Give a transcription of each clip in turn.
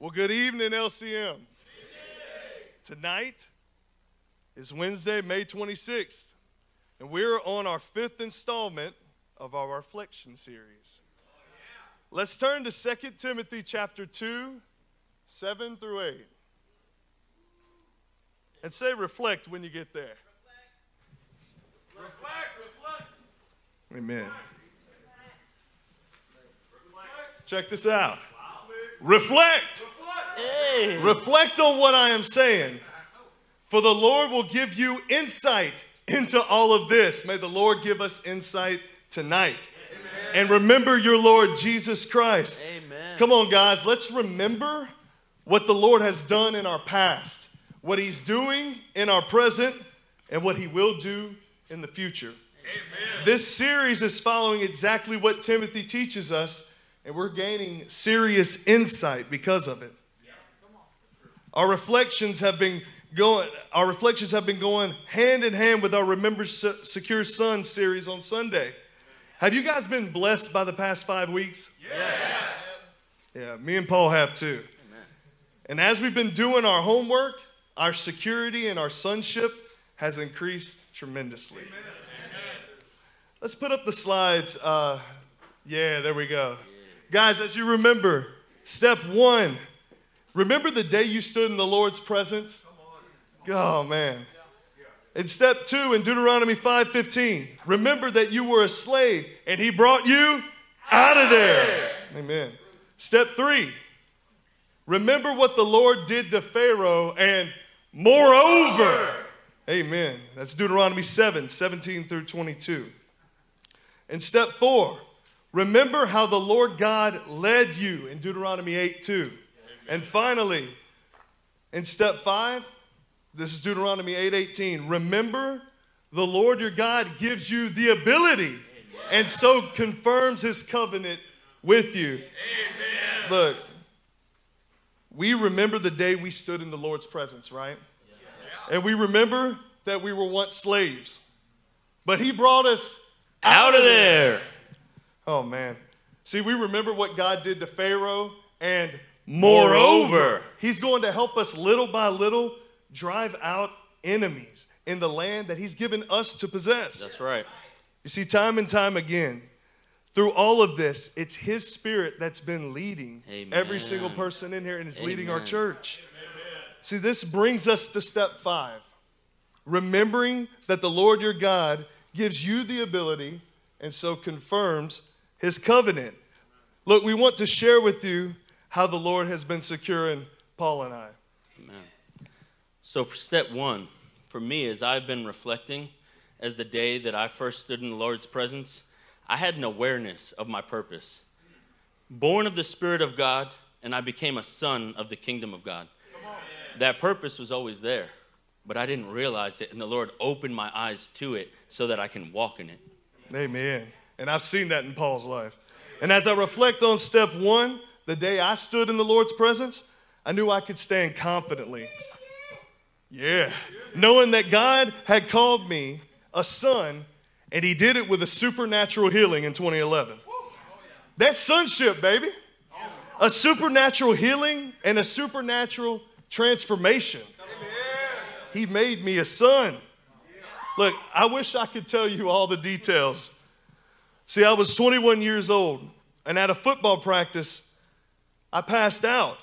Well, good evening, LCM. Tonight is Wednesday, May 26th, and we're on our fifth installment of our reflection series. Let's turn to 2 Timothy chapter 2, 7 through 8. And say reflect when you get there. Reflect, reflect. Amen. Check this out. Reflect. Hey. Reflect on what I am saying. For the Lord will give you insight into all of this. May the Lord give us insight tonight. And remember your Lord Jesus Christ. Amen. Come on, guys, let's remember what the Lord has done in our past, what He's doing in our present, and what He will do in the future. This series is following exactly what Timothy teaches us, and we're gaining serious insight because of it. Our reflections have been going our reflections have been going hand in hand with our Remember Se- Secure Son series on Sunday. Have you guys been blessed by the past 5 weeks? Yeah, yeah me and Paul have too. And as we've been doing our homework, our security and our sonship has increased tremendously. Let's put up the slides. Uh, yeah, there we go. Guys, as you remember, step one remember the day you stood in the Lord's presence? Oh, man. In step two, in Deuteronomy 5:15, remember that you were a slave and he brought you out of there. Amen. Step three, remember what the Lord did to Pharaoh and moreover. Amen. That's Deuteronomy 7, 17 through 22. And step four, remember how the Lord God led you in Deuteronomy 8 2. And finally, in step five, this is Deuteronomy 8 18. Remember, the Lord your God gives you the ability and so confirms his covenant with you. Look, we remember the day we stood in the Lord's presence, right? And we remember that we were once slaves. But he brought us Out of there. Oh man. See, we remember what God did to Pharaoh, and Moreover. He's going to help us little by little drive out enemies in the land that He's given us to possess. That's right. You see, time and time again, through all of this, it's His Spirit that's been leading every single person in here and is leading our Amen. church. See, this brings us to step five remembering that the Lord your God gives you the ability and so confirms His covenant. Look, we want to share with you how the Lord has been securing Paul and I. Amen. So, for step one, for me, as I've been reflecting, as the day that I first stood in the Lord's presence, I had an awareness of my purpose. Born of the Spirit of God, and I became a son of the kingdom of God. That purpose was always there, but I didn't realize it, and the Lord opened my eyes to it so that I can walk in it. Amen. And I've seen that in Paul's life. And as I reflect on step one, the day I stood in the Lord's presence, I knew I could stand confidently. Yeah. Knowing that God had called me a son, and He did it with a supernatural healing in 2011. That's sonship, baby. A supernatural healing and a supernatural transformation. He made me a son. Look, I wish I could tell you all the details. See, I was 21 years old, and at a football practice, I passed out.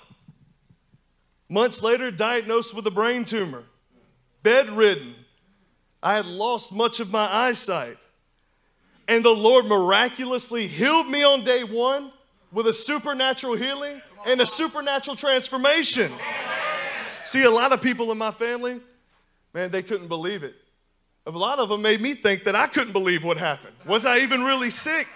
Months later, diagnosed with a brain tumor, bedridden. I had lost much of my eyesight. And the Lord miraculously healed me on day one with a supernatural healing and a supernatural transformation. See, a lot of people in my family, man, they couldn't believe it. A lot of them made me think that I couldn't believe what happened. Was I even really sick?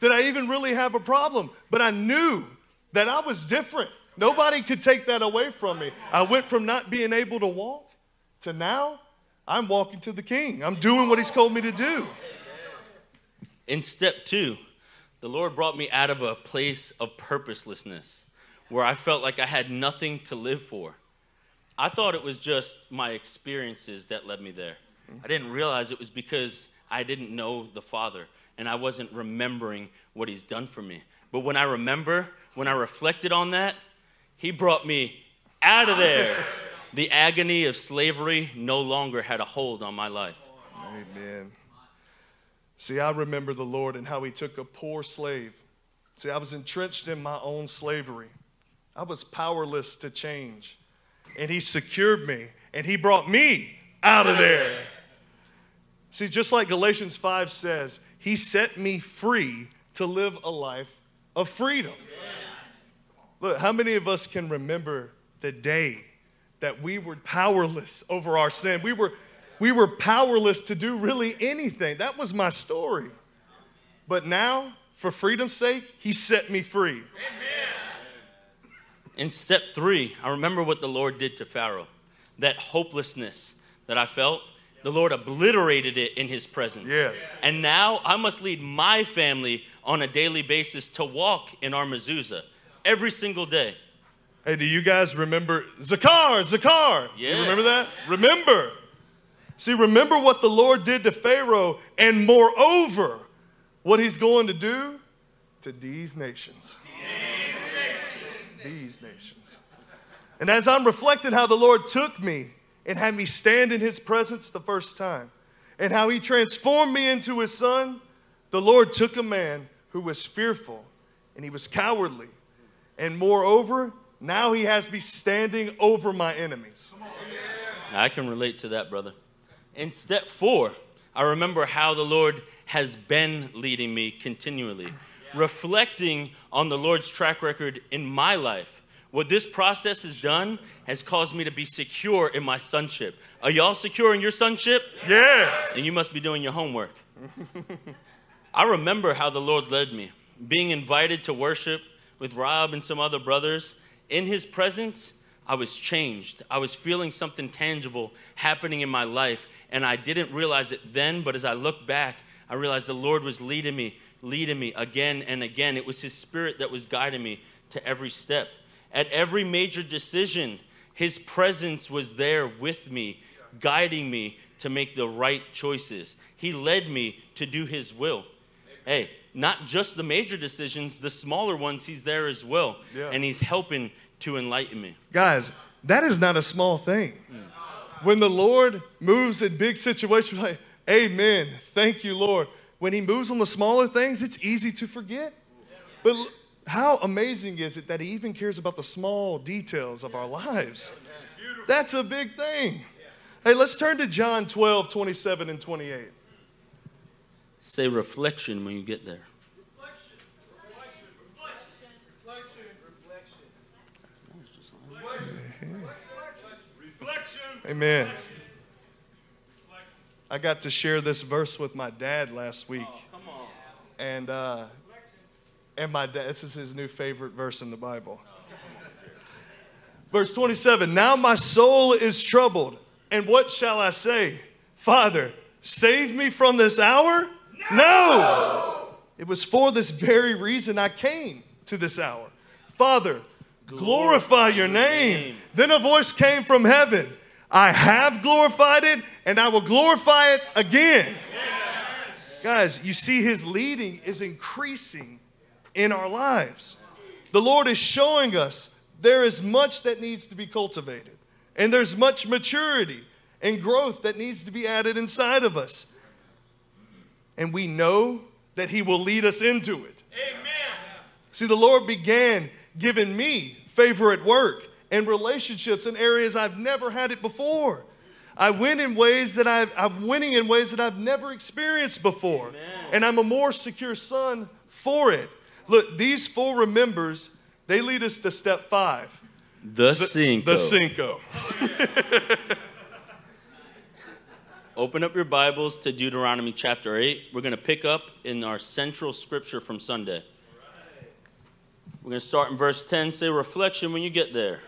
Did I even really have a problem? But I knew that I was different. Nobody could take that away from me. I went from not being able to walk to now I'm walking to the king. I'm doing what he's called me to do. In step two, the Lord brought me out of a place of purposelessness where I felt like I had nothing to live for. I thought it was just my experiences that led me there. I didn't realize it was because I didn't know the Father and I wasn't remembering what He's done for me. But when I remember, when I reflected on that, He brought me out of there. The agony of slavery no longer had a hold on my life. Amen. See, I remember the Lord and how He took a poor slave. See, I was entrenched in my own slavery, I was powerless to change. And He secured me and He brought me out of there. See, just like Galatians 5 says, He set me free to live a life of freedom. Look, how many of us can remember the day that we were powerless over our sin? We were, we were powerless to do really anything. That was my story. But now, for freedom's sake, He set me free. Amen. In step three, I remember what the Lord did to Pharaoh. That hopelessness that I felt, the Lord obliterated it in His presence. Yeah. And now I must lead my family on a daily basis to walk in our mezuzah every single day. Hey, do you guys remember Zakar? Zakar. Yeah. You remember that? Remember. See, remember what the Lord did to Pharaoh, and moreover, what he's going to do to these nations. These nations. And as I'm reflecting how the Lord took me and had me stand in his presence the first time, and how he transformed me into his son, the Lord took a man who was fearful and he was cowardly. And moreover, now he has me standing over my enemies. I can relate to that, brother. In step four, I remember how the Lord has been leading me continually, reflecting on the Lord's track record in my life. What this process has done has caused me to be secure in my sonship. Are y'all secure in your sonship? Yes. And you must be doing your homework. I remember how the Lord led me, being invited to worship with Rob and some other brothers. In his presence, I was changed. I was feeling something tangible happening in my life, and I didn't realize it then, but as I look back, I realized the Lord was leading me, leading me again and again. It was his spirit that was guiding me to every step. At every major decision, his presence was there with me, guiding me to make the right choices. He led me to do his will. Hey, not just the major decisions, the smaller ones, he's there as well. Yeah. And he's helping to enlighten me. Guys, that is not a small thing. When the Lord moves in big situations, like, Amen, thank you, Lord. When He moves on the smaller things, it's easy to forget. But how amazing is it that He even cares about the small details of our lives? That's a big thing. Hey, let's turn to John 12, 27 and 28. Say reflection when you get there. Reflection. Reflection. Reflection. Reflection. Reflection. Amen. I got to share this verse with my dad last week. Come on. And uh, and my dad, this is his new favorite verse in the Bible. Verse 27 Now my soul is troubled, and what shall I say? Father, save me from this hour? No! It was for this very reason I came to this hour. Father, glorify your name. Then a voice came from heaven I have glorified it, and I will glorify it again. Guys, you see, his leading is increasing in our lives. The Lord is showing us there is much that needs to be cultivated, and there's much maturity and growth that needs to be added inside of us. And we know that He will lead us into it. Amen. See, the Lord began giving me favor at work and relationships in areas I've never had it before. I win in ways that I've, I'm winning in ways that I've never experienced before. And I'm a more secure son for it. Look, these four remembers, they lead us to step five. The, cinco. The cinco. Open up your Bibles to Deuteronomy chapter 8. We're going to pick up in our central scripture from Sunday. We're going to start in verse 10. Say reflection when you get there.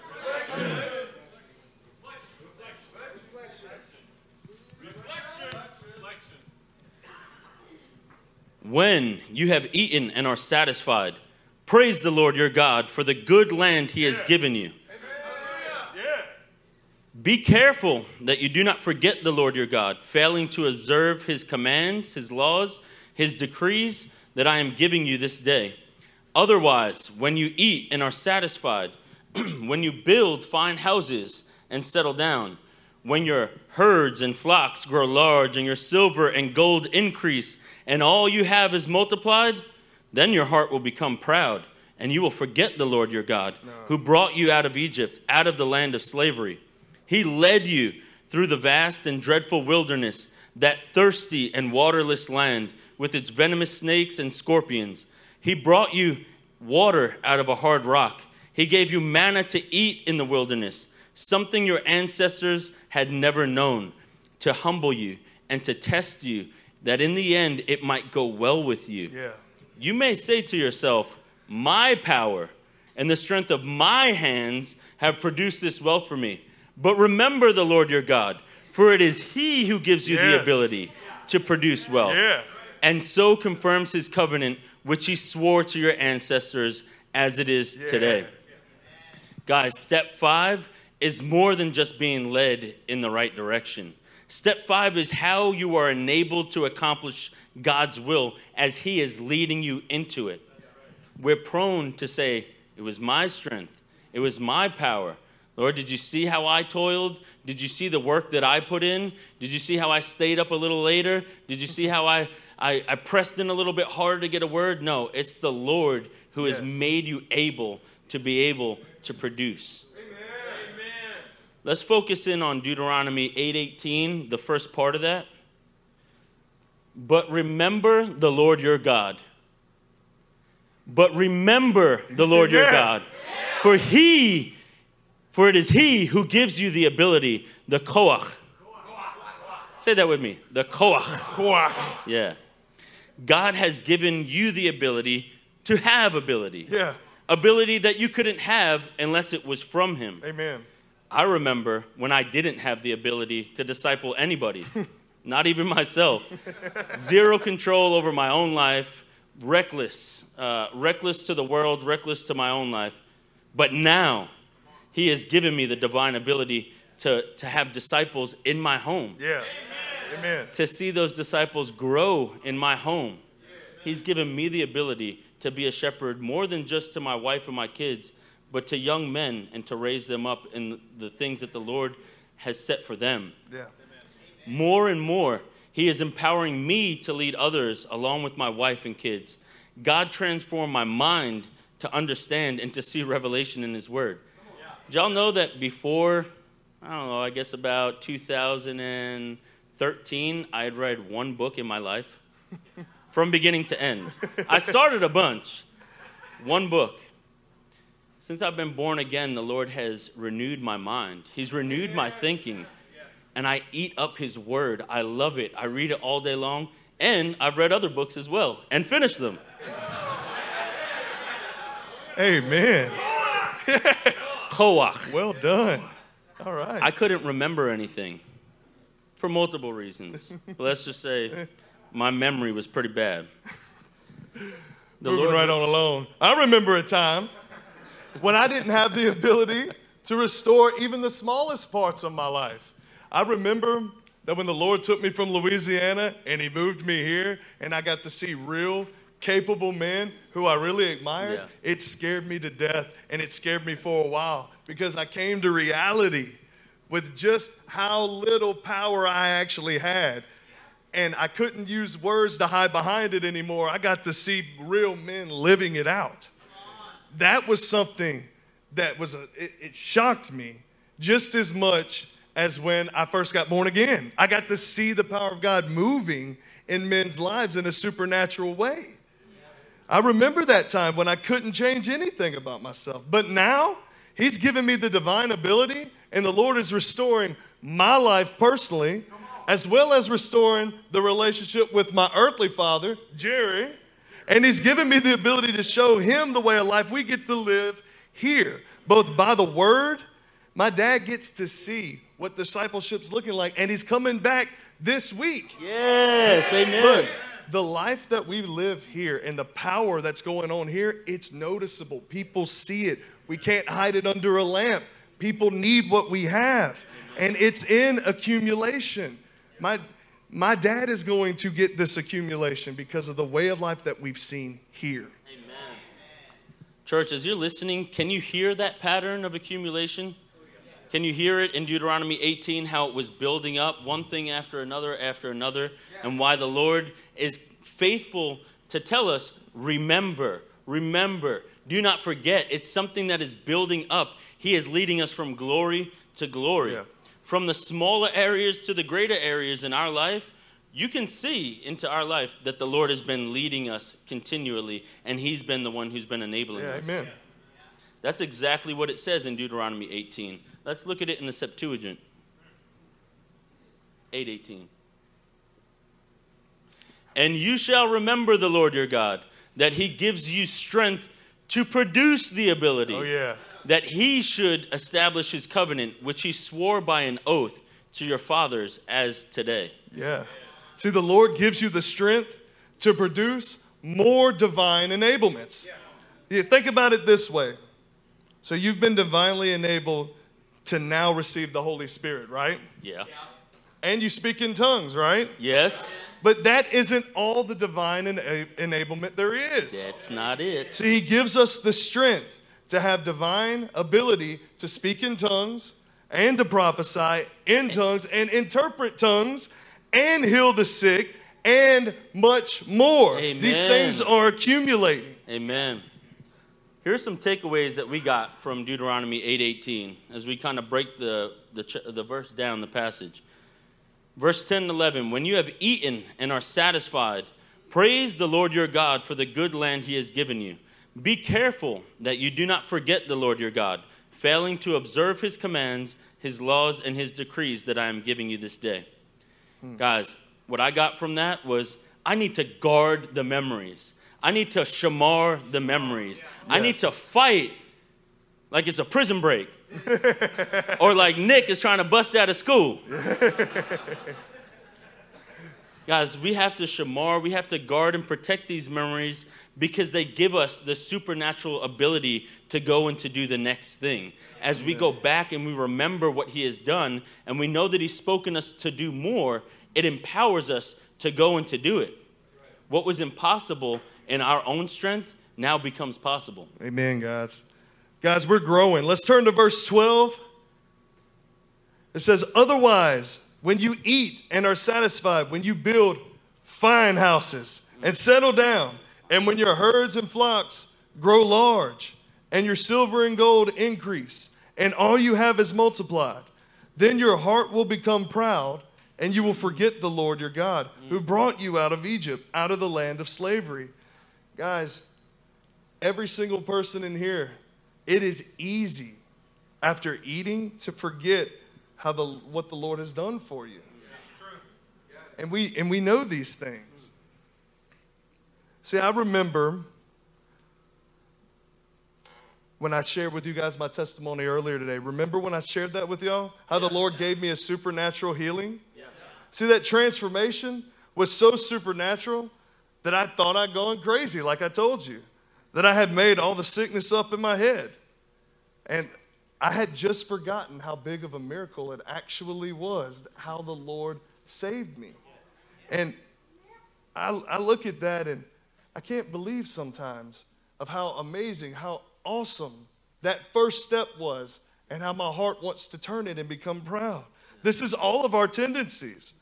When you have eaten and are satisfied, praise the Lord your God for the good land he has given you. Be careful that you do not forget the Lord your God, failing to observe his commands, his laws, his decrees that I am giving you this day. Otherwise, when you eat and are satisfied, when you build fine houses and settle down, when your herds and flocks grow large and your silver and gold increase and all you have is multiplied, then your heart will become proud and you will forget the Lord your God no. who brought you out of Egypt, out of the land of slavery. He led you through the vast and dreadful wilderness, that thirsty and waterless land with its venomous snakes and scorpions. He brought you water out of a hard rock. He gave you manna to eat in the wilderness, something your ancestors had never known, to humble you and to test you, that in the end it might go well with you. Yeah. You may say to yourself, My power and the strength of my hands have produced this wealth for me. But remember the Lord your God, for it is He who gives you yes. the ability to produce wealth. Yeah. And so confirms His covenant, which He swore to your ancestors as it is yeah. today. Guys, step five is more than just being led in the right direction. Step five is how you are enabled to accomplish God's will as He is leading you into it. We're prone to say, It was my strength, it was my power. Lord, did you see how I toiled? Did you see the work that I put in? Did you see how I stayed up a little later? Did you see how I, I, I pressed in a little bit harder to get a word? No, it's the Lord who yes. has made you able to be able to produce. Let's focus in on Deuteronomy 8:18, the first part of that. But remember the Lord your God. But remember the Lord your God. For he for it is he who gives you the ability, the koach. Say that with me. The. Koach. Yeah. God has given you the ability to have ability. Yeah ability that you couldn't have unless it was from Him. Amen. I remember when I didn't have the ability to disciple anybody, not even myself. Zero control over my own life, reckless, uh, reckless to the world, reckless to my own life. But now, He has given me the divine ability to, to have disciples in my home. Yeah. Amen. To see those disciples grow in my home. He's given me the ability to be a shepherd more than just to my wife and my kids, but to young men and to raise them up in the things that the Lord has set for them. Yeah. More and more, He is empowering me to lead others along with my wife and kids. God transformed my mind to understand and to see revelation in His Word. Did y'all know that before, I don't know, I guess about 2013, I had read one book in my life? from beginning to end. I started a bunch, one book. Since I've been born again, the Lord has renewed my mind. He's renewed my thinking, and I eat up His word. I love it. I read it all day long, and I've read other books as well and finished them. Amen. Koach. Well done. All right. I couldn't remember anything for multiple reasons. But let's just say my memory was pretty bad. The Moving Lord, right on along. I remember a time when I didn't have the ability to restore even the smallest parts of my life. I remember that when the Lord took me from Louisiana and He moved me here, and I got to see real, capable men who I really admired, yeah. it scared me to death, and it scared me for a while because I came to reality with just how little power I actually had and I couldn't use words to hide behind it anymore. I got to see real men living it out. That was something that was a, it, it shocked me just as much as when I first got born again. I got to see the power of God moving in men's lives in a supernatural way. I remember that time when I couldn't change anything about myself. But now, He's given me the divine ability, and the Lord is restoring my life personally as well as restoring the relationship with my earthly father, Jerry. And he's given me the ability to show him the way of life we get to live here, both by the word. My dad gets to see what discipleship's looking like, and he's coming back this week. Yes, amen. Look, the life that we live here and the power that's going on here, it's noticeable. People see it. We can't hide it under a lamp. People need what we have, and it's in accumulation. My, my dad is going to get this accumulation because of the way of life that we've seen here. Amen. Church, as you're listening, can you hear that pattern of accumulation? Can you hear it in Deuteronomy 18 how it was building up one thing after another after another and why the Lord is faithful to tell us, remember, remember, do not forget. It's something that is building up. He is leading us from glory to glory. Yeah. From the smaller areas to the greater areas in our life, you can see into our life that the Lord has been leading us continually, and He's been the one who's been enabling Yeah, us. amen. That's exactly what it says in Deuteronomy 18. Let's look at it in the Septuagint. 818. And you shall remember the Lord your God, that he gives you strength to produce the ability, Oh, yeah. That he should establish his covenant, which he swore by an oath to your fathers as today. Yeah. See, the Lord gives you the strength to produce more divine enablements. Yeah, think about it this way. So you've been divinely enabled to now receive the Holy Spirit, right? Yeah. And you speak in tongues, right? Yes, But that isn't all the divine ena- enablement there is. that's not it. See, He gives us the strength to have divine ability to speak in tongues and to prophesy in tongues and interpret tongues and heal the sick and much more. These things are accumulating. Amen. Here's some takeaways that we got from Deuteronomy 8:18 as we kind of break the, the, the verse down, the passage. Verse 10 and 11 When you have eaten and are satisfied, praise the Lord your God for the good land he has given you. Be careful that you do not forget the Lord your God, failing to observe his commands, his laws, and his decrees that I am giving you this day. Hmm. Guys, what I got from that was I need to guard the memories. I need to shamar the memories. I need to fight like it's a prison break. or like Nick is trying to bust out of school. Guys, we have to shamar, we have to guard and protect these memories because they give us the supernatural ability to go and to do the next thing. As we go back and we remember what He has done and we know that He's spoken us to do more, it empowers us to go and to do it. What was impossible in our own strength now becomes possible. Amen, guys. Guys, we're growing. Let's turn to verse 12. It says, Otherwise, when you eat and are satisfied, when you build fine houses and settle down, and when your herds and flocks grow large, and your silver and gold increase, and all you have is multiplied, then your heart will become proud, and you will forget the Lord your God, mm. who brought you out of Egypt, out of the land of slavery. Guys, every single person in here, it is easy after eating to forget how the what the Lord has done for you. And we and we know these things. See, I remember when I shared with you guys my testimony earlier today. Remember when I shared that with y'all? How the Lord gave me a supernatural healing? See, that transformation was so supernatural that I thought I'd gone crazy, like I told you, that I had made all the sickness up in my head. And I had just forgotten how big of a miracle it actually was, how the Lord saved me. And I, I look at that and I can't believe sometimes of how amazing, how awesome that first step was, and how my heart wants to turn it and become proud. This is all of our tendencies.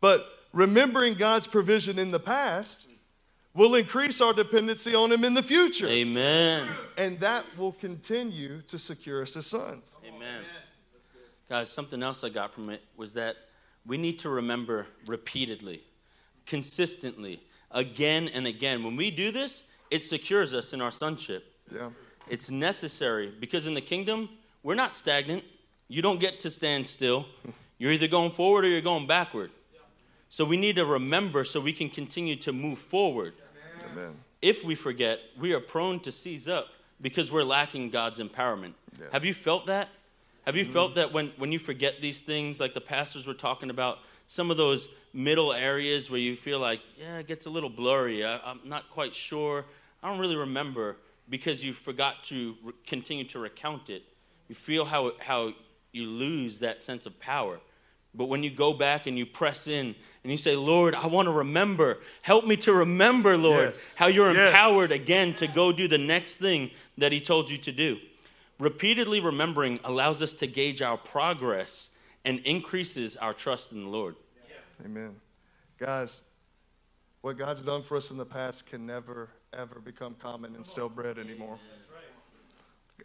But remembering God's provision in the past will increase our dependency on Him in the future. Amen. And that will continue to secure us as sons. Amen. Guys, something else I got from it was that we need to remember repeatedly, consistently, again and again. When we do this, it secures us in our sonship. Yeah. It's necessary because in the kingdom, we're not stagnant. You don't get to stand still. You're either going forward or you're going backward. So we need to remember so we can continue to move forward. Amen. If we forget, we are prone to seize up because we're lacking God's empowerment. Yeah. Have you felt that? Have you felt mm-hmm. that when, when you forget these things, like the pastors were talking about, some of those middle areas where you feel like, yeah, it gets a little blurry. I, I'm not quite sure. I don't really remember because you forgot to re- continue to recount it. You feel how, how you lose that sense of power. But when you go back and you press in and you say, Lord, I want to remember. Help me to remember, Lord, Yes. how you're Yes. empowered again to go do the next thing that He told you to do. Repeatedly remembering allows us to gauge our progress and increases our trust in the Lord. Amen. Guys, what God's done for us in the past can never, ever become common and stale bread anymore.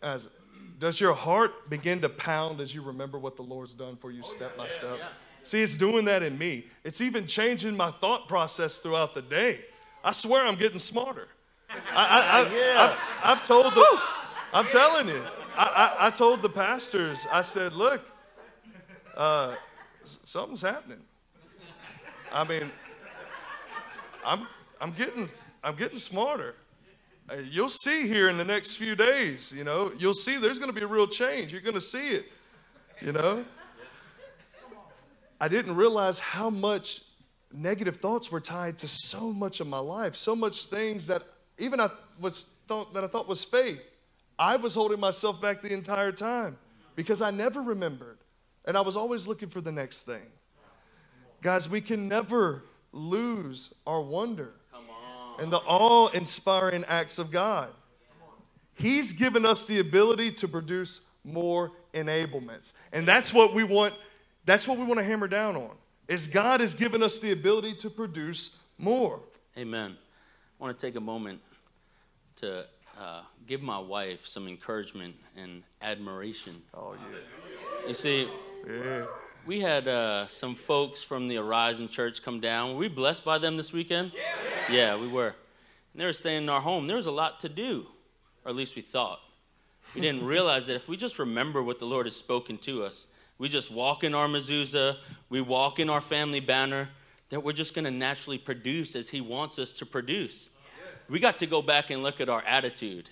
Guys, does your heart begin to pound as you remember what the Lord's done for you step by step? See, it's doing that in me. It's even changing my thought process throughout the day. I swear I'm getting smarter. I, I, I, I've, I've told the, I'm telling you, I, I, I told the pastors, I said, look, uh, something's happening. I mean, I'm, I'm getting, I'm getting smarter. You'll see here in the next few days, you know, you'll see there's going to be a real change. You're going to see it, you know. I didn't realize how much negative thoughts were tied to so much of my life, so much things that even I was thought that I thought was faith. I was holding myself back the entire time because I never remembered, and I was always looking for the next thing. Guys, we can never lose our wonder and the awe inspiring acts of God. He's given us the ability to produce more enablements. And that's what we want that's what we want to hammer down on. Is God has given us the ability to produce more. Amen. I want to take a moment to uh, give my wife some encouragement and admiration. Oh yeah. You see, yeah. We had uh, some folks from the Horizon Church come down. Were we blessed by them this weekend? Yeah, yeah we were. And they were staying in our home. There was a lot to do, or at least we thought. We didn't realize that if we just remember what the Lord has spoken to us, we just walk in our mezuzah, we walk in our family banner, that we're just going to naturally produce as He wants us to produce. We got to go back and look at our attitude.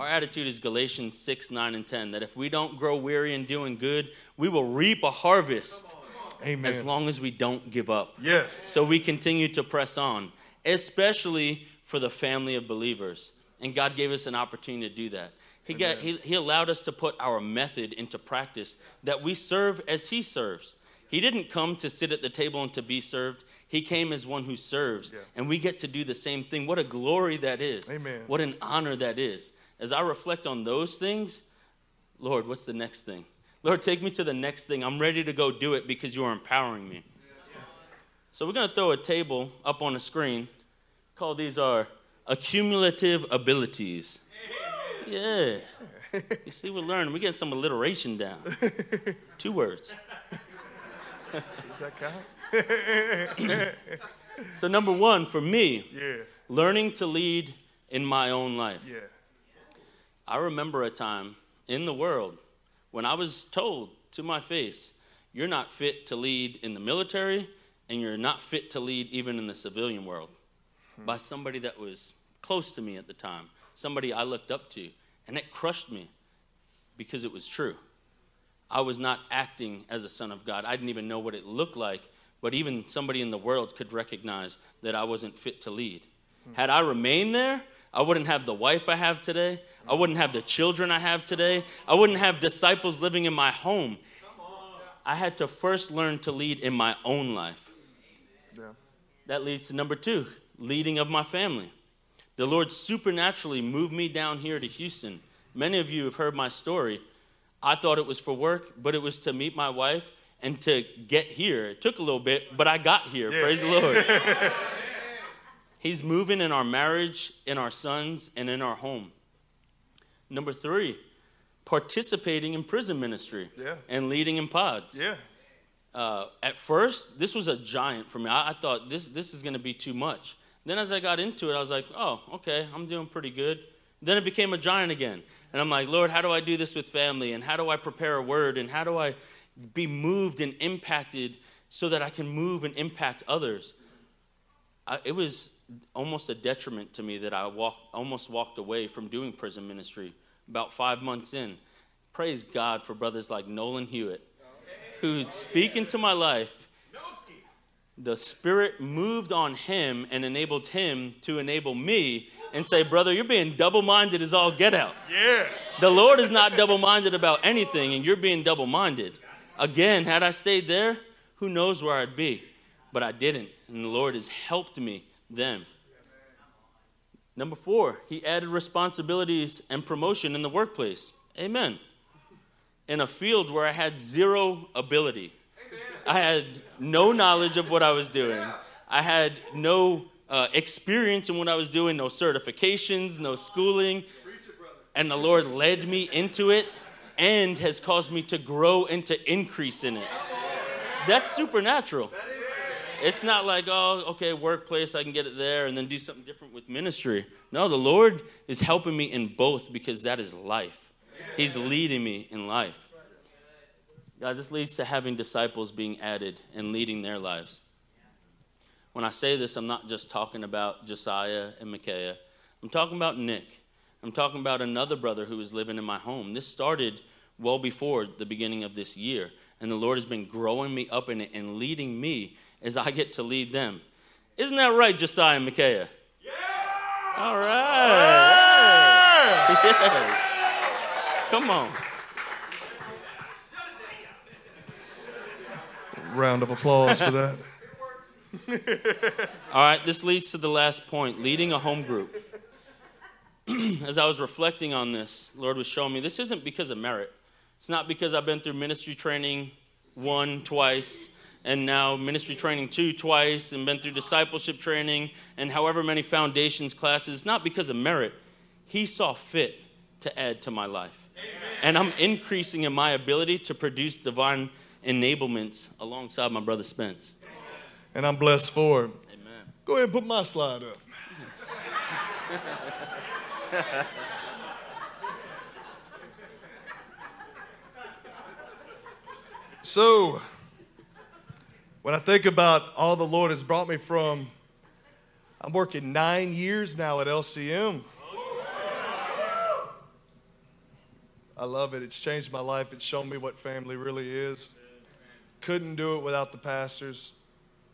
Our attitude is Galatians 6, 9, and 10 that if we don't grow weary in doing good, we will reap a harvest Amen. as long as we don't give up. yes. So we continue to press on, especially for the family of believers. And God gave us an opportunity to do that. He, got, he, he allowed us to put our method into practice that we serve as He serves. He didn't come to sit at the table and to be served. He came as one who serves. Yeah. And we get to do the same thing. What a glory that is. Amen. What an honor that is. As I reflect on those things, Lord, what's the next thing? Lord, take me to the next thing. I'm ready to go do it because you are empowering me. So we're going to throw a table up on the screen. Call these our accumulative abilities. Yeah. You see, we're learning. We're getting some alliteration down. Two words. Does that count? So, number one, for me, Yeah. learning to lead in my own life. Yeah. I remember a time in the world when I was told to my face, you're not fit to lead in the military and you're not fit to lead even in the civilian world hmm. by somebody that was close to me at the time, somebody I looked up to. And it crushed me because it was true. I was not acting as a son of God. I didn't even know what it looked like, but even somebody in the world could recognize that I wasn't fit to lead. Hmm. Had I remained there, I wouldn't have the wife I have today. I wouldn't have the children I have today. I wouldn't have disciples living in my home. I had to first learn to lead in my own life. Yeah. That leads to number two leading of my family. The Lord supernaturally moved me down here to Houston. Many of you have heard my story. I thought it was for work, but it was to meet my wife and to get here. It took a little bit, but I got here. Yeah. Praise the Lord. He's moving in our marriage, in our sons, and in our home. Number three, participating in prison ministry Yeah. and leading in pods Yeah. uh, at first, this was a giant for me. I, I thought this this is going to be too much. Then as I got into it, I was like, oh, okay, I'm doing pretty good. Then it became a giant again, and I'm like, Lord, how do I do this with family? And how do I prepare a word? And how do I be moved and impacted so that I can move and impact others? I, it was almost a detriment to me that I walk, almost walked away from doing prison ministry about five months in. Praise God for brothers like Nolan Hewitt, who would speak into my life. The Spirit moved on him and enabled him to enable me and say, Brother, you're being double minded as all get out. Yeah. The Lord is not double minded about anything, and you're being double minded. Again, had I stayed there, who knows where I'd be? But I didn't. And the Lord has helped me then. Number four, he added responsibilities and promotion in the workplace. Amen. In a field where I had zero ability, I had no knowledge of what I was doing, I had no uh, experience in what I was doing, no certifications, no schooling. And the Lord led me into it and has caused me to grow and to increase in it. That's supernatural. It's not like, oh, okay, workplace, I can get it there and then do something different with ministry. No, the Lord is helping me in both because that is life. He's leading me in life. God, this leads to having disciples being added and leading their lives. When I say this, I'm not just talking about Josiah and Micaiah. I'm talking about Nick. I'm talking about another brother who was living in my home. This started well before the beginning of this year, and the Lord has been growing me up in it and leading me as I get to lead them. Isn't that right, Josiah and Micaiah? Yeah! All right. Yeah. Come on. Round of applause for that. All right, this leads to the last point leading a home group. As I was reflecting on this, Lord was showing me this isn't because of merit. It's not because I've been through ministry training one, twice, and now ministry training two, twice, and been through discipleship training and however many foundations classes. Not because of merit. He saw fit to add to my life. Amen. And I'm increasing in my ability to produce divine enablements alongside my brother Spence and I'm blessed for it. Amen. Go ahead and put my slide up. so, when I think about all the Lord has brought me from, I'm working nine years now at LCM. I love it. It's changed my life. It's shown me what family really is. Couldn't do it without the pastors.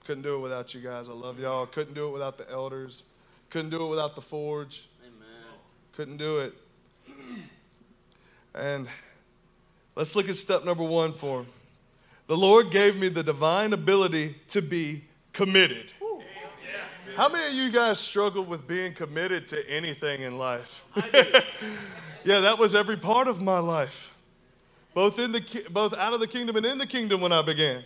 Couldn't do it without you guys. I love y'all. Couldn't do it without the elders. Couldn't do it without the forge. Amen. Couldn't do it. And let's look at step number one for him. The Lord gave me the divine ability to be committed. How many of you guys struggle with being committed to anything in life? yeah, that was every part of my life, both in the both out of the kingdom and in the kingdom when I began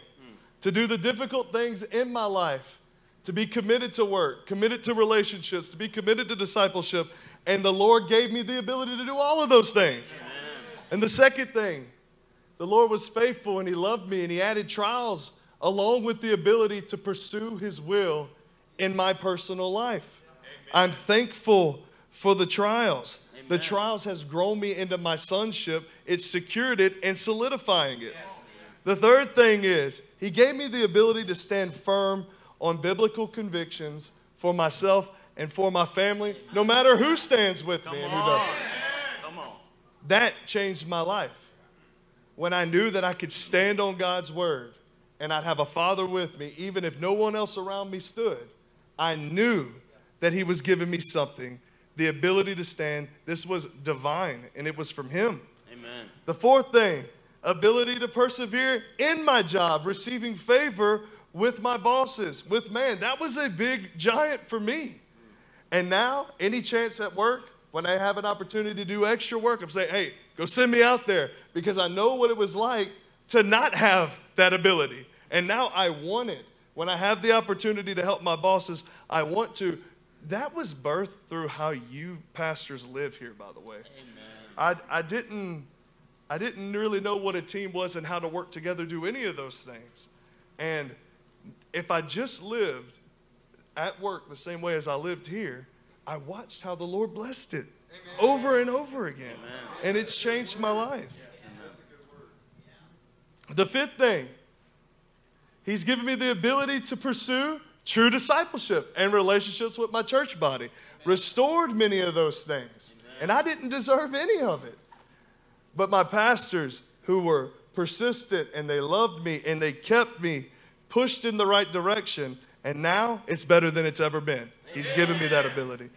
to do the difficult things in my life, to be committed to work, committed to relationships, to be committed to discipleship. And the Lord gave me the ability to do all of those things. And the second thing, the Lord was faithful and He loved me and He added trials along with the ability to pursue His will in my personal life. Amen. I'm thankful for the trials. Amen. The trials has grown me into my sonship. It's secured it and solidifying it. Yeah. The third thing is, he gave me the ability to stand firm on biblical convictions for myself and for my family, no matter who stands with me and who doesn't. That changed my life. When I knew that I could stand on God's word and I'd have a father with me, even if no one else around me stood, I knew that He was giving me something, the ability to stand. This was divine, and it was from Him. Amen. The fourth thing ability to persevere in my job, receiving favor with my bosses, with man. That was a big giant for me. And now, any chance at work, when I have an opportunity to do extra work, I'm saying, hey, go send me out there because I know what it was like to not have that ability. And now I want it. When I have the opportunity to help my bosses, I want to. That was birthed through how you pastors live here, by the way. Amen. I, I didn't I didn't really know what a team was and how to work together, do any of those things. And if I just lived at work the same way as I lived here, I watched how the Lord blessed it. Over and over again. And it's changed my life. The fifth thing, He's given me the ability to pursue true discipleship and relationships with my church body. Restored many of those things. And I didn't deserve any of it. But my pastors who were persistent and they loved me and they kept me pushed in the right direction. And now it's better than it's ever been. He's given me that ability.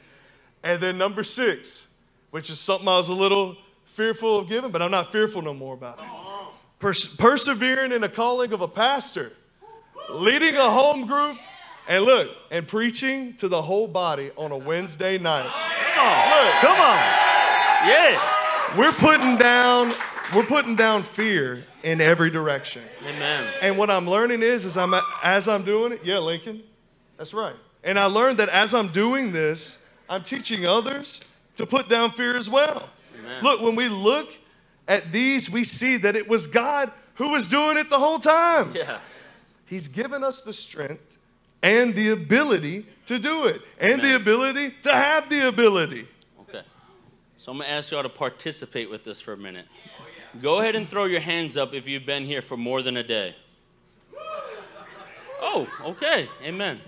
And then number six, which is something I was a little fearful of giving, but I'm not fearful no more about it. Pers- persevering in a calling of a pastor. leading a home group, and look, and preaching to the whole body on a Wednesday night. Come on. Look. Come on. Yeah. We're putting down, we're putting down fear in every direction. Amen. And what I'm learning is, is I'm as I'm doing it. Yeah, Lincoln, that's right. And I learned that as I'm doing this, I'm teaching others to put down fear as well. Amen. Look, when we look at these, we see that it was God who was doing it the whole time. Yes. He's given us the strength and the ability to do it, and the ability to have the ability. Okay. So I'm going to ask y'all to participate with this for a minute. Go ahead and throw your hands up if you've been here for more than a day. Oh, okay. Amen.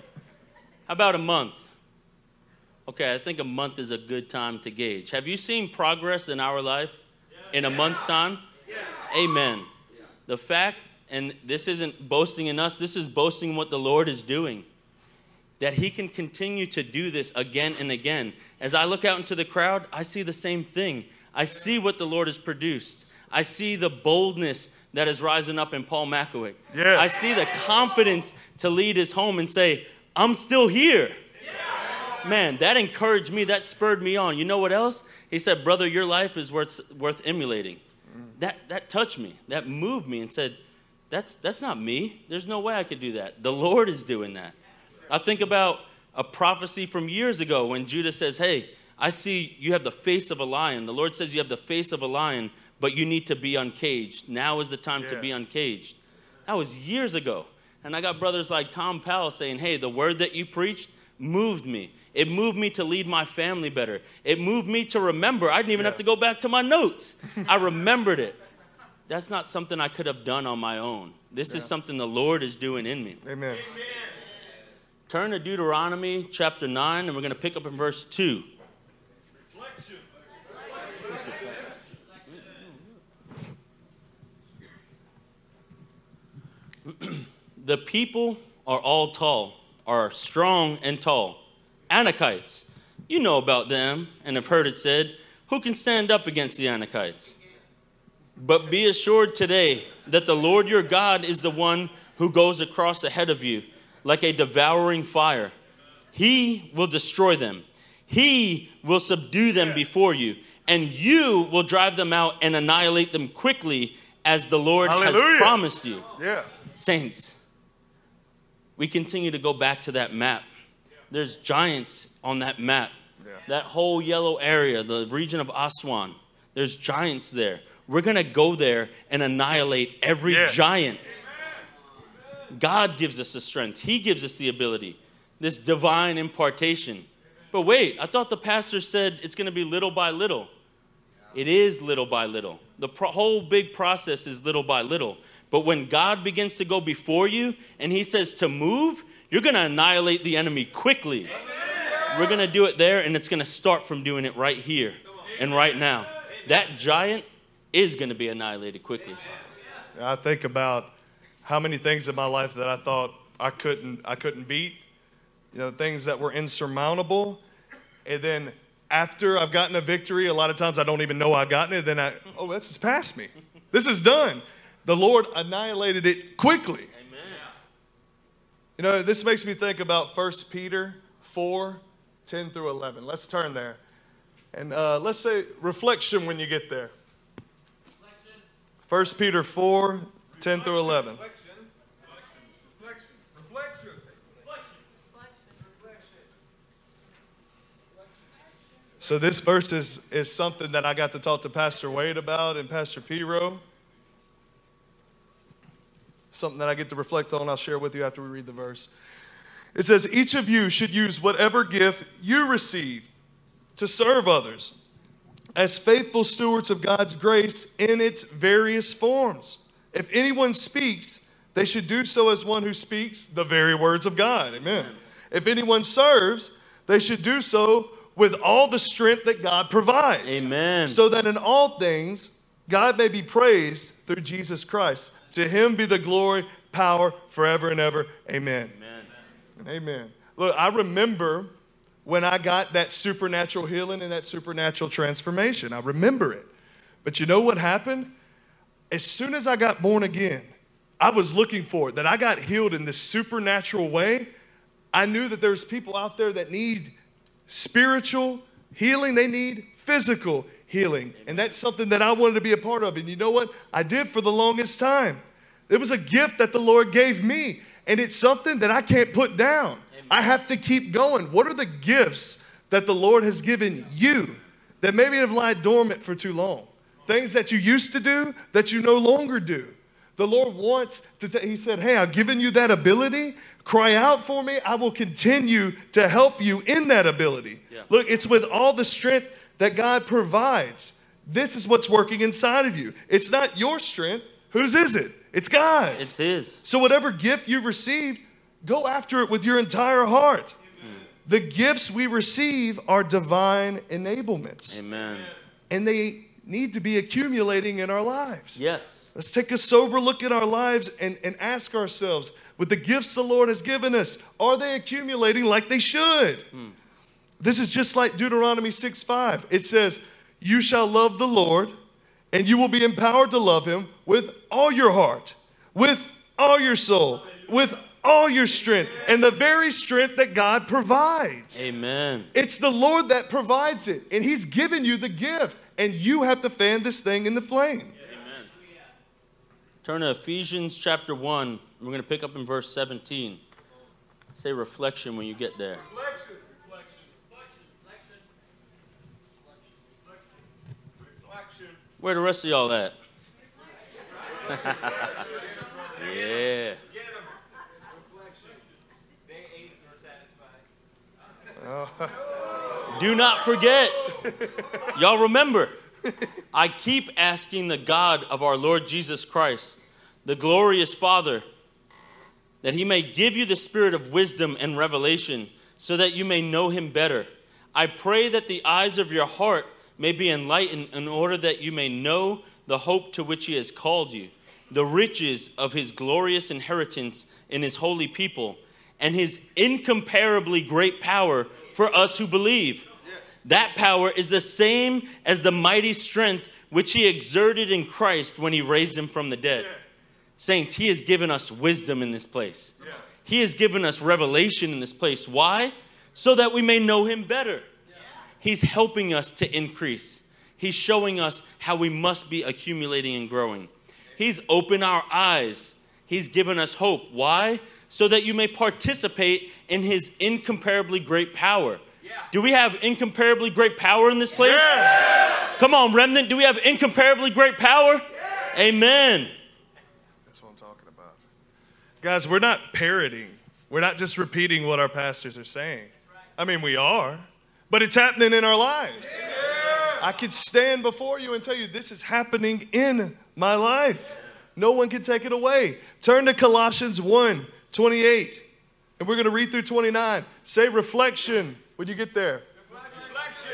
How about a month? Okay, I think a month is a good time to gauge. Have you seen progress in our life in a month's time? Amen. The fact, and this isn't boasting in us, this is boasting in what the Lord is doing that he can continue to do this again and again. As I look out into the crowd, I see the same thing. I see what the Lord has produced. I see the boldness that is rising up in Paul Makowicz. Yes. I see the confidence to lead his home and say, I'm still here. Man, that encouraged me. That spurred me on. You know what else? He said, Brother, your life is worth, worth emulating. Mm. That, that touched me. That moved me and said, that's, that's not me. There's no way I could do that. The Lord is doing that. I think about a prophecy from years ago when Judah says, Hey, I see you have the face of a lion. The Lord says you have the face of a lion, but you need to be uncaged. Now is the time to be uncaged. That was years ago. And I got brothers like Tom Powell saying, Hey, the word that you preached moved me. It moved me to lead my family better. It moved me to remember. I didn't even Yeah. have to go back to my notes. I remembered it. That's not something I could have done on my own. This is something the Lord is doing in me. Amen. Turn to Deuteronomy chapter 9, and we're going to pick up in verse 2. the people are all tall, are strong and tall. Anakites, you know about them and have heard it said, Who can stand up against the Anakites? But be assured today that the Lord your God is the one who goes across ahead of you like a devouring fire. He will destroy them, He will subdue them before you, and you will drive them out and annihilate them quickly as the Lord Hallelujah. has promised you. Yeah. Saints, we continue to go back to that map. There's giants on that map. Yeah. That whole yellow area, the region of Aswan, there's giants there. We're going to go there and annihilate every Yeah. giant. God gives us the strength, He gives us the ability, this divine impartation. But wait, I thought the pastor said it's going to be little by little. It is little by little. The pro- whole big process is little by little. But when God begins to go before you and He says to move, you're going to annihilate the enemy quickly. We're going to do it there, and it's going to start from doing it right here and right now. That giant is going to be annihilated quickly. I think about how many things in my life that I thought I couldn't I couldn't beat. You know, things that were insurmountable. And then after I've gotten a victory, a lot of times I don't even know I've gotten it. Then I, oh, this is past me. This is done. The Lord annihilated it quickly. Amen. You know, this makes me think about 1 Peter 4 10 through 11. Let's turn there. And uh, let's say reflection when you get there. 1 Peter 4 10 through 11. Reflection. Reflection. Reflection. So this verse is, is something that I got to talk to Pastor Wade about and Pastor Piro. Something that I get to reflect on, I'll share with you after we read the verse. It says, Each of you should use whatever gift you receive to serve others as faithful stewards of God's grace in its various forms. If anyone speaks, they should do so as one who speaks the very words of God. Amen. If anyone serves, they should do so with all the strength that God provides. Amen. So that in all things, God may be praised through Jesus Christ. To him be the glory, power forever and ever. Amen. Amen. And amen. Look, I remember when I got that supernatural healing and that supernatural transformation. I remember it. But you know what happened? As soon as I got born again, I was looking for, it, that I got healed in this supernatural way, I knew that there's people out there that need spiritual healing, they need physical healing. And that's something that I wanted to be a part of. And you know what? I did for the longest time. It was a gift that the Lord gave me, and it's something that I can't put down. I have to keep going. What are the gifts that the Lord has given you that maybe have lied dormant for too long? Things that you used to do that you no longer do. The Lord wants to, t- He said, Hey, I've given you that ability. Cry out for me. I will continue to help you in that ability. Yeah. Look, it's with all the strength that God provides. This is what's working inside of you. It's not your strength. Whose is it? It's God's. It's His. So, whatever gift you've received, go after it with your entire heart. The gifts we receive are divine enablements, Amen. and they need to be accumulating in our lives. Yes. Let's take a sober look at our lives and, and ask ourselves with the gifts the Lord has given us, are they accumulating like they should? Hmm. This is just like Deuteronomy 6 5. It says, You shall love the Lord, and you will be empowered to love him with all your heart, with all your soul, with all your strength, and the very strength that God provides. Amen. It's the Lord that provides it, and He's given you the gift, and you have to fan this thing in the flame. Amen. Turn to Ephesians chapter 1. We're going to pick up in verse 17. Say reflection when you get there. Reflection. Reflection. Reflection. Reflection. Where the rest of y'all at? yeah. Get him. They ate and were satisfied. Do not forget. Y'all remember, I keep asking the God of our Lord Jesus Christ, the glorious Father, that he may give you the spirit of wisdom and revelation so that you may know him better. I pray that the eyes of your heart may be enlightened in order that you may know the hope to which he has called you, the riches of his glorious inheritance in his holy people, and his incomparably great power for us who believe. That power is the same as the mighty strength which he exerted in Christ when he raised him from the dead. Saints, he has given us wisdom in this place. He has given us revelation in this place. Why? So that we may know him better. He's helping us to increase. He's showing us how we must be accumulating and growing. He's opened our eyes. He's given us hope. Why? So that you may participate in his incomparably great power. Do we have incomparably great power in this place? Come on, remnant. Do we have incomparably great power? Amen. That's what I'm talking about. Guys, we're not parroting. We're not just repeating what our pastors are saying. I mean, we are, but it's happening in our lives. I could stand before you and tell you this is happening in my life. No one can take it away. Turn to Colossians 1 28, and we're going to read through 29. Say reflection when you get there. Reflection.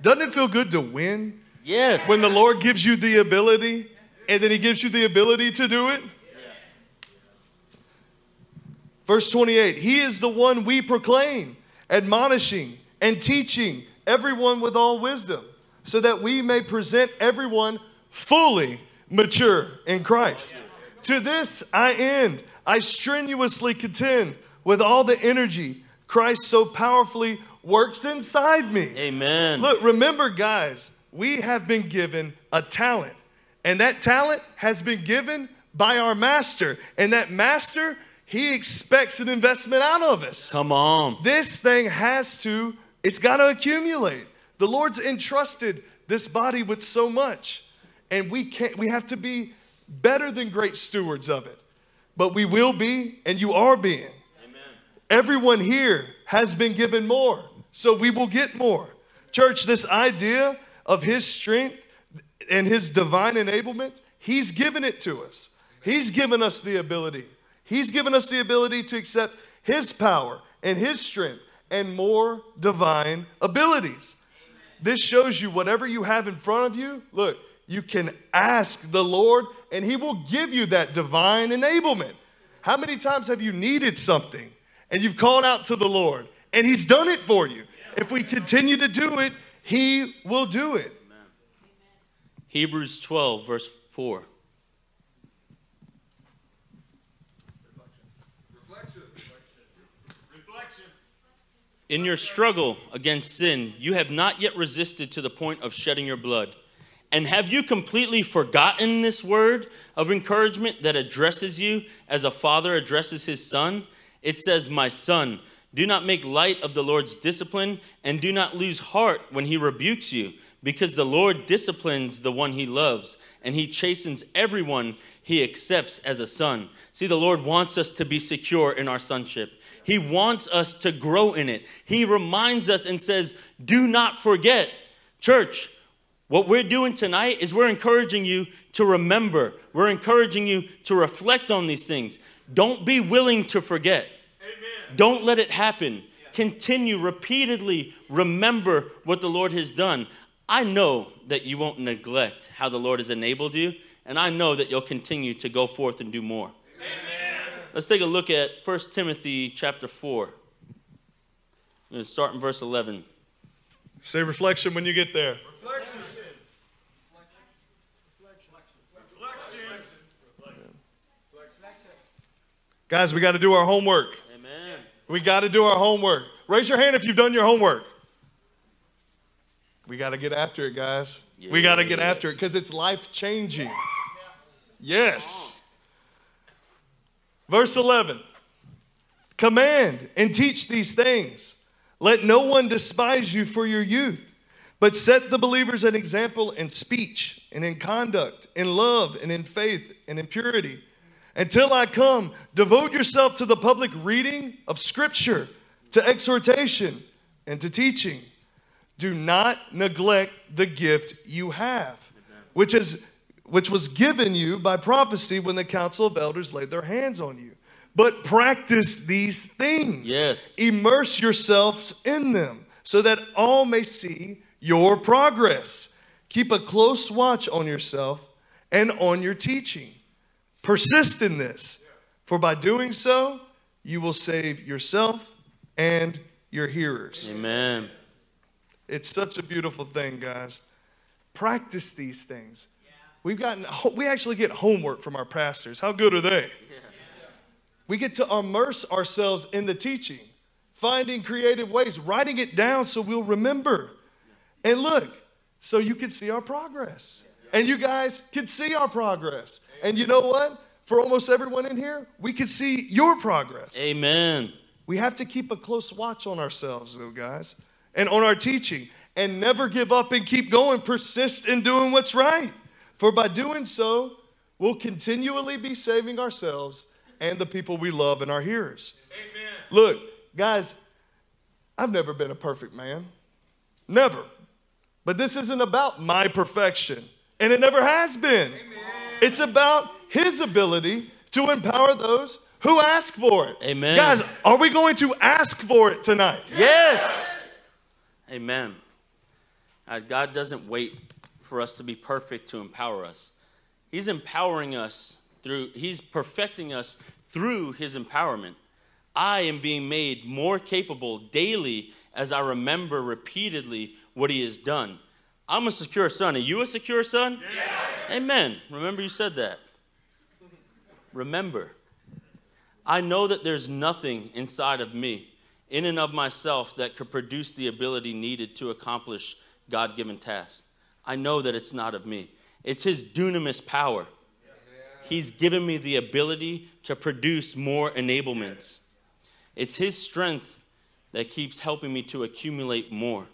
Doesn't it feel good to win Yes. when the Lord gives you the ability and then He gives you the ability to do it? Verse 28 He is the one we proclaim, admonishing and teaching everyone with all wisdom, so that we may present everyone fully mature in Christ. To this I end. I strenuously contend with all the energy Christ so powerfully works inside me. Amen. Look, remember, guys, we have been given a talent, and that talent has been given by our master, and that master, he expects an investment out of us. Come on. This thing has to, it's got to accumulate. The Lord's entrusted this body with so much, and we can't, we have to be better than great stewards of it. But we will be, and you are being. Amen. Everyone here has been given more, so we will get more. Church, this idea of His strength and His divine enablement, He's given it to us. He's given us the ability. He's given us the ability to accept His power and His strength and more divine abilities. This shows you whatever you have in front of you, look, you can ask the Lord and He will give you that divine enablement. How many times have you needed something and you've called out to the Lord and He's done it for you? If we continue to do it, He will do it. Hebrews 12, verse 4. In your struggle against sin, you have not yet resisted to the point of shedding your blood. And have you completely forgotten this word of encouragement that addresses you as a father addresses his son? It says, My son, do not make light of the Lord's discipline, and do not lose heart when he rebukes you, because the Lord disciplines the one he loves, and he chastens everyone he accepts as a son. See, the Lord wants us to be secure in our sonship. He wants us to grow in it. He reminds us and says, Do not forget. Church, what we're doing tonight is we're encouraging you to remember. We're encouraging you to reflect on these things. Don't be willing to forget. Amen. Don't let it happen. Continue repeatedly remember what the Lord has done. I know that you won't neglect how the Lord has enabled you, and I know that you'll continue to go forth and do more. Let's take a look at 1 Timothy chapter 4. I'm going to start in verse 11. Say reflection when you get there. Reflection. Reflection. Guys, we got to do our homework. Amen. We got to do our homework. Raise your hand if you've done your homework. We got to get after it, guys. We got to get Yeah. after it because it's life changing. Yes. Verse 11 Command and teach these things. Let no one despise you for your youth, but set the believers an example in speech and in conduct, in love and in faith and in purity. Until I come, devote yourself to the public reading of Scripture, to exhortation, and to teaching. Do not neglect the gift you have, which, is, which was given you by prophecy when the council of elders laid their hands on you. But practice these things. Yes. Immerse yourselves in them so that all may see your progress. Keep a close watch on yourself and on your teaching. Persist in this, for by doing so, you will save yourself and your hearers. Amen. It's such a beautiful thing, guys. Practice these things. We've gotten we actually get homework from our pastors. How good are they? We get to immerse ourselves in the teaching, finding creative ways, writing it down so we'll remember. And look, so you can see our progress. And you guys can see our progress. And you know what? For almost everyone in here, we can see your progress. Amen. We have to keep a close watch on ourselves, though, guys, and on our teaching, and never give up and keep going. Persist in doing what's right. For by doing so, we'll continually be saving ourselves and the people we love and our hearers. Amen. Look, guys, I've never been a perfect man. Never. But this isn't about my perfection, and it never has been. Amen. It's about His ability to empower those who ask for it. Amen. Guys, are we going to ask for it tonight? Yes. Amen. Uh, God doesn't wait for us to be perfect to empower us. He's empowering us through, He's perfecting us through His empowerment. I am being made more capable daily as I remember repeatedly what He has done. I'm a secure son. Are you a secure son? Amen. Remember, you said that. Remember. I know that there's nothing inside of me, in and of myself, that could produce the ability needed to accomplish God given tasks. I know that it's not of me, it's His dunamis power. He's given me the ability to produce more enablements. It's His strength that keeps helping me to accumulate more.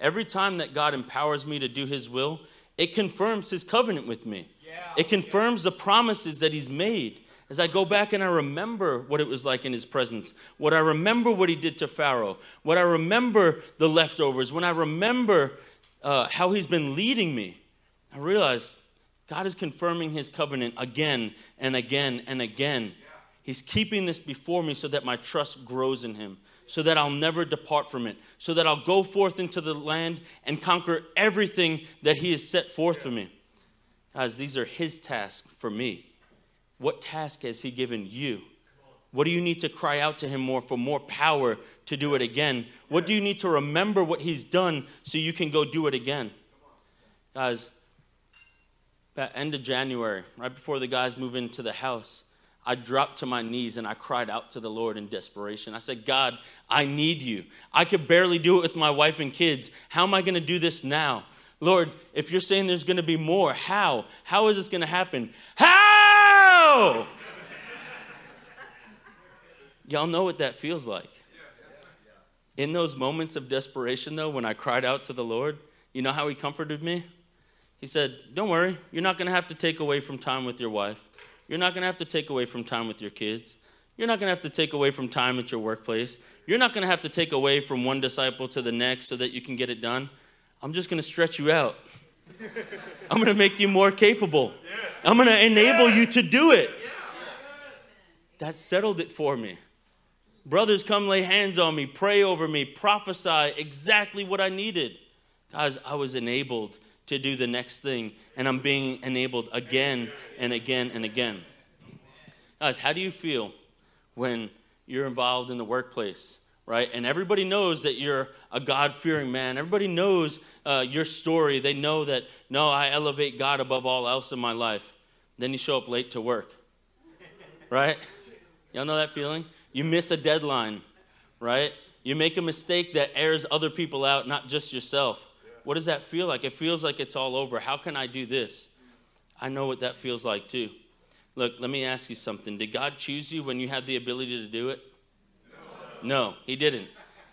Every time that God empowers me to do His will, it confirms His covenant with me. It confirms the promises that He's made. As I go back and I remember what it was like in His presence, what I remember what He did to Pharaoh, what I remember the leftovers, when I remember uh, how He's been leading me, I realize God is confirming His covenant again and again and again. He's keeping this before me so that my trust grows in Him, so that I'll never depart from it, so that I'll go forth into the land and conquer everything that He has set forth for me. Guys, these are His tasks for me. What task has He given you? What do you need to cry out to Him more for more power to do it again? What do you need to remember what He's done so you can go do it again? Guys, That end of January, right before the guys move into the house, I dropped to my knees and I cried out to the Lord in desperation. I said, God, I need you. I could barely do it with my wife and kids. How am I going to do this now? Lord, if you're saying there's going to be more, how? How is this going to happen? How? Y'all know what that feels like. In those moments of desperation, though, when I cried out to the Lord, you know how He comforted me? He said, Don't worry, you're not going to have to take away from time with your wife. You're not going to have to take away from time with your kids. You're not going to have to take away from time at your workplace. You're not going to have to take away from one disciple to the next so that you can get it done. I'm just going to stretch you out. I'm going to make you more capable. I'm going to enable you to do it. That settled it for me. Brothers, come lay hands on me, pray over me, prophesy exactly what I needed. Guys, I was enabled to do the next thing, and I'm being enabled again and again and again. Guys, how do you feel when you're involved in the workplace, right? And everybody knows that you're a God fearing man. Everybody knows uh, your story. They know that, no, I elevate God above all else in my life. Then you show up late to work, right? Y'all know that feeling? You miss a deadline, right? You make a mistake that airs other people out, not just yourself. What does that feel like? It feels like it's all over. How can I do this? I know what that feels like too. Look, let me ask you something. Did God choose you when you had the ability to do it? No, no He didn't.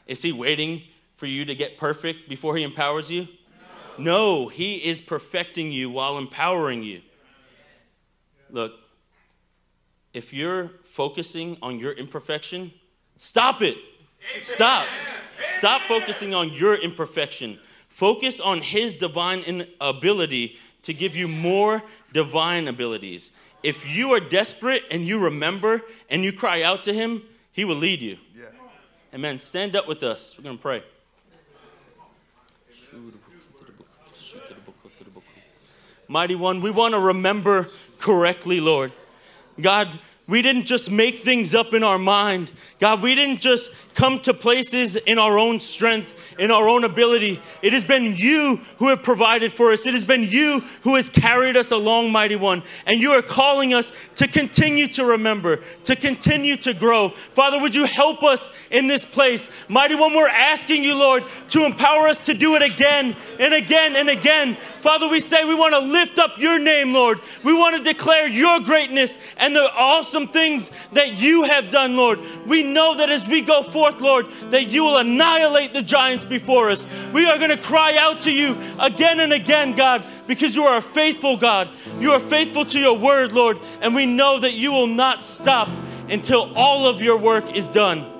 Is He waiting for you to get perfect before He empowers you? No, no He is perfecting you while empowering you. Look, if you're focusing on your imperfection, stop it. Stop. Stop focusing on your imperfection. Focus on His divine ability to give you more divine abilities. If you are desperate and you remember and you cry out to Him, He will lead you. Yeah. Amen. Stand up with us. We're going to pray. Mighty One, we want to remember correctly, Lord. God, we didn't just make things up in our mind. God, we didn't just come to places in our own strength, in our own ability. It has been you who have provided for us. It has been you who has carried us along, mighty one. And you are calling us to continue to remember, to continue to grow. Father, would you help us in this place? Mighty one, we're asking you, Lord, to empower us to do it again and again and again. Father, we say we want to lift up your name, Lord. We want to declare your greatness and the awesome things that you have done, Lord. We know that as we go forth, Lord, that you will annihilate the giants before us. We are going to cry out to you again and again, God, because you are a faithful God. You are faithful to your word, Lord, and we know that you will not stop until all of your work is done.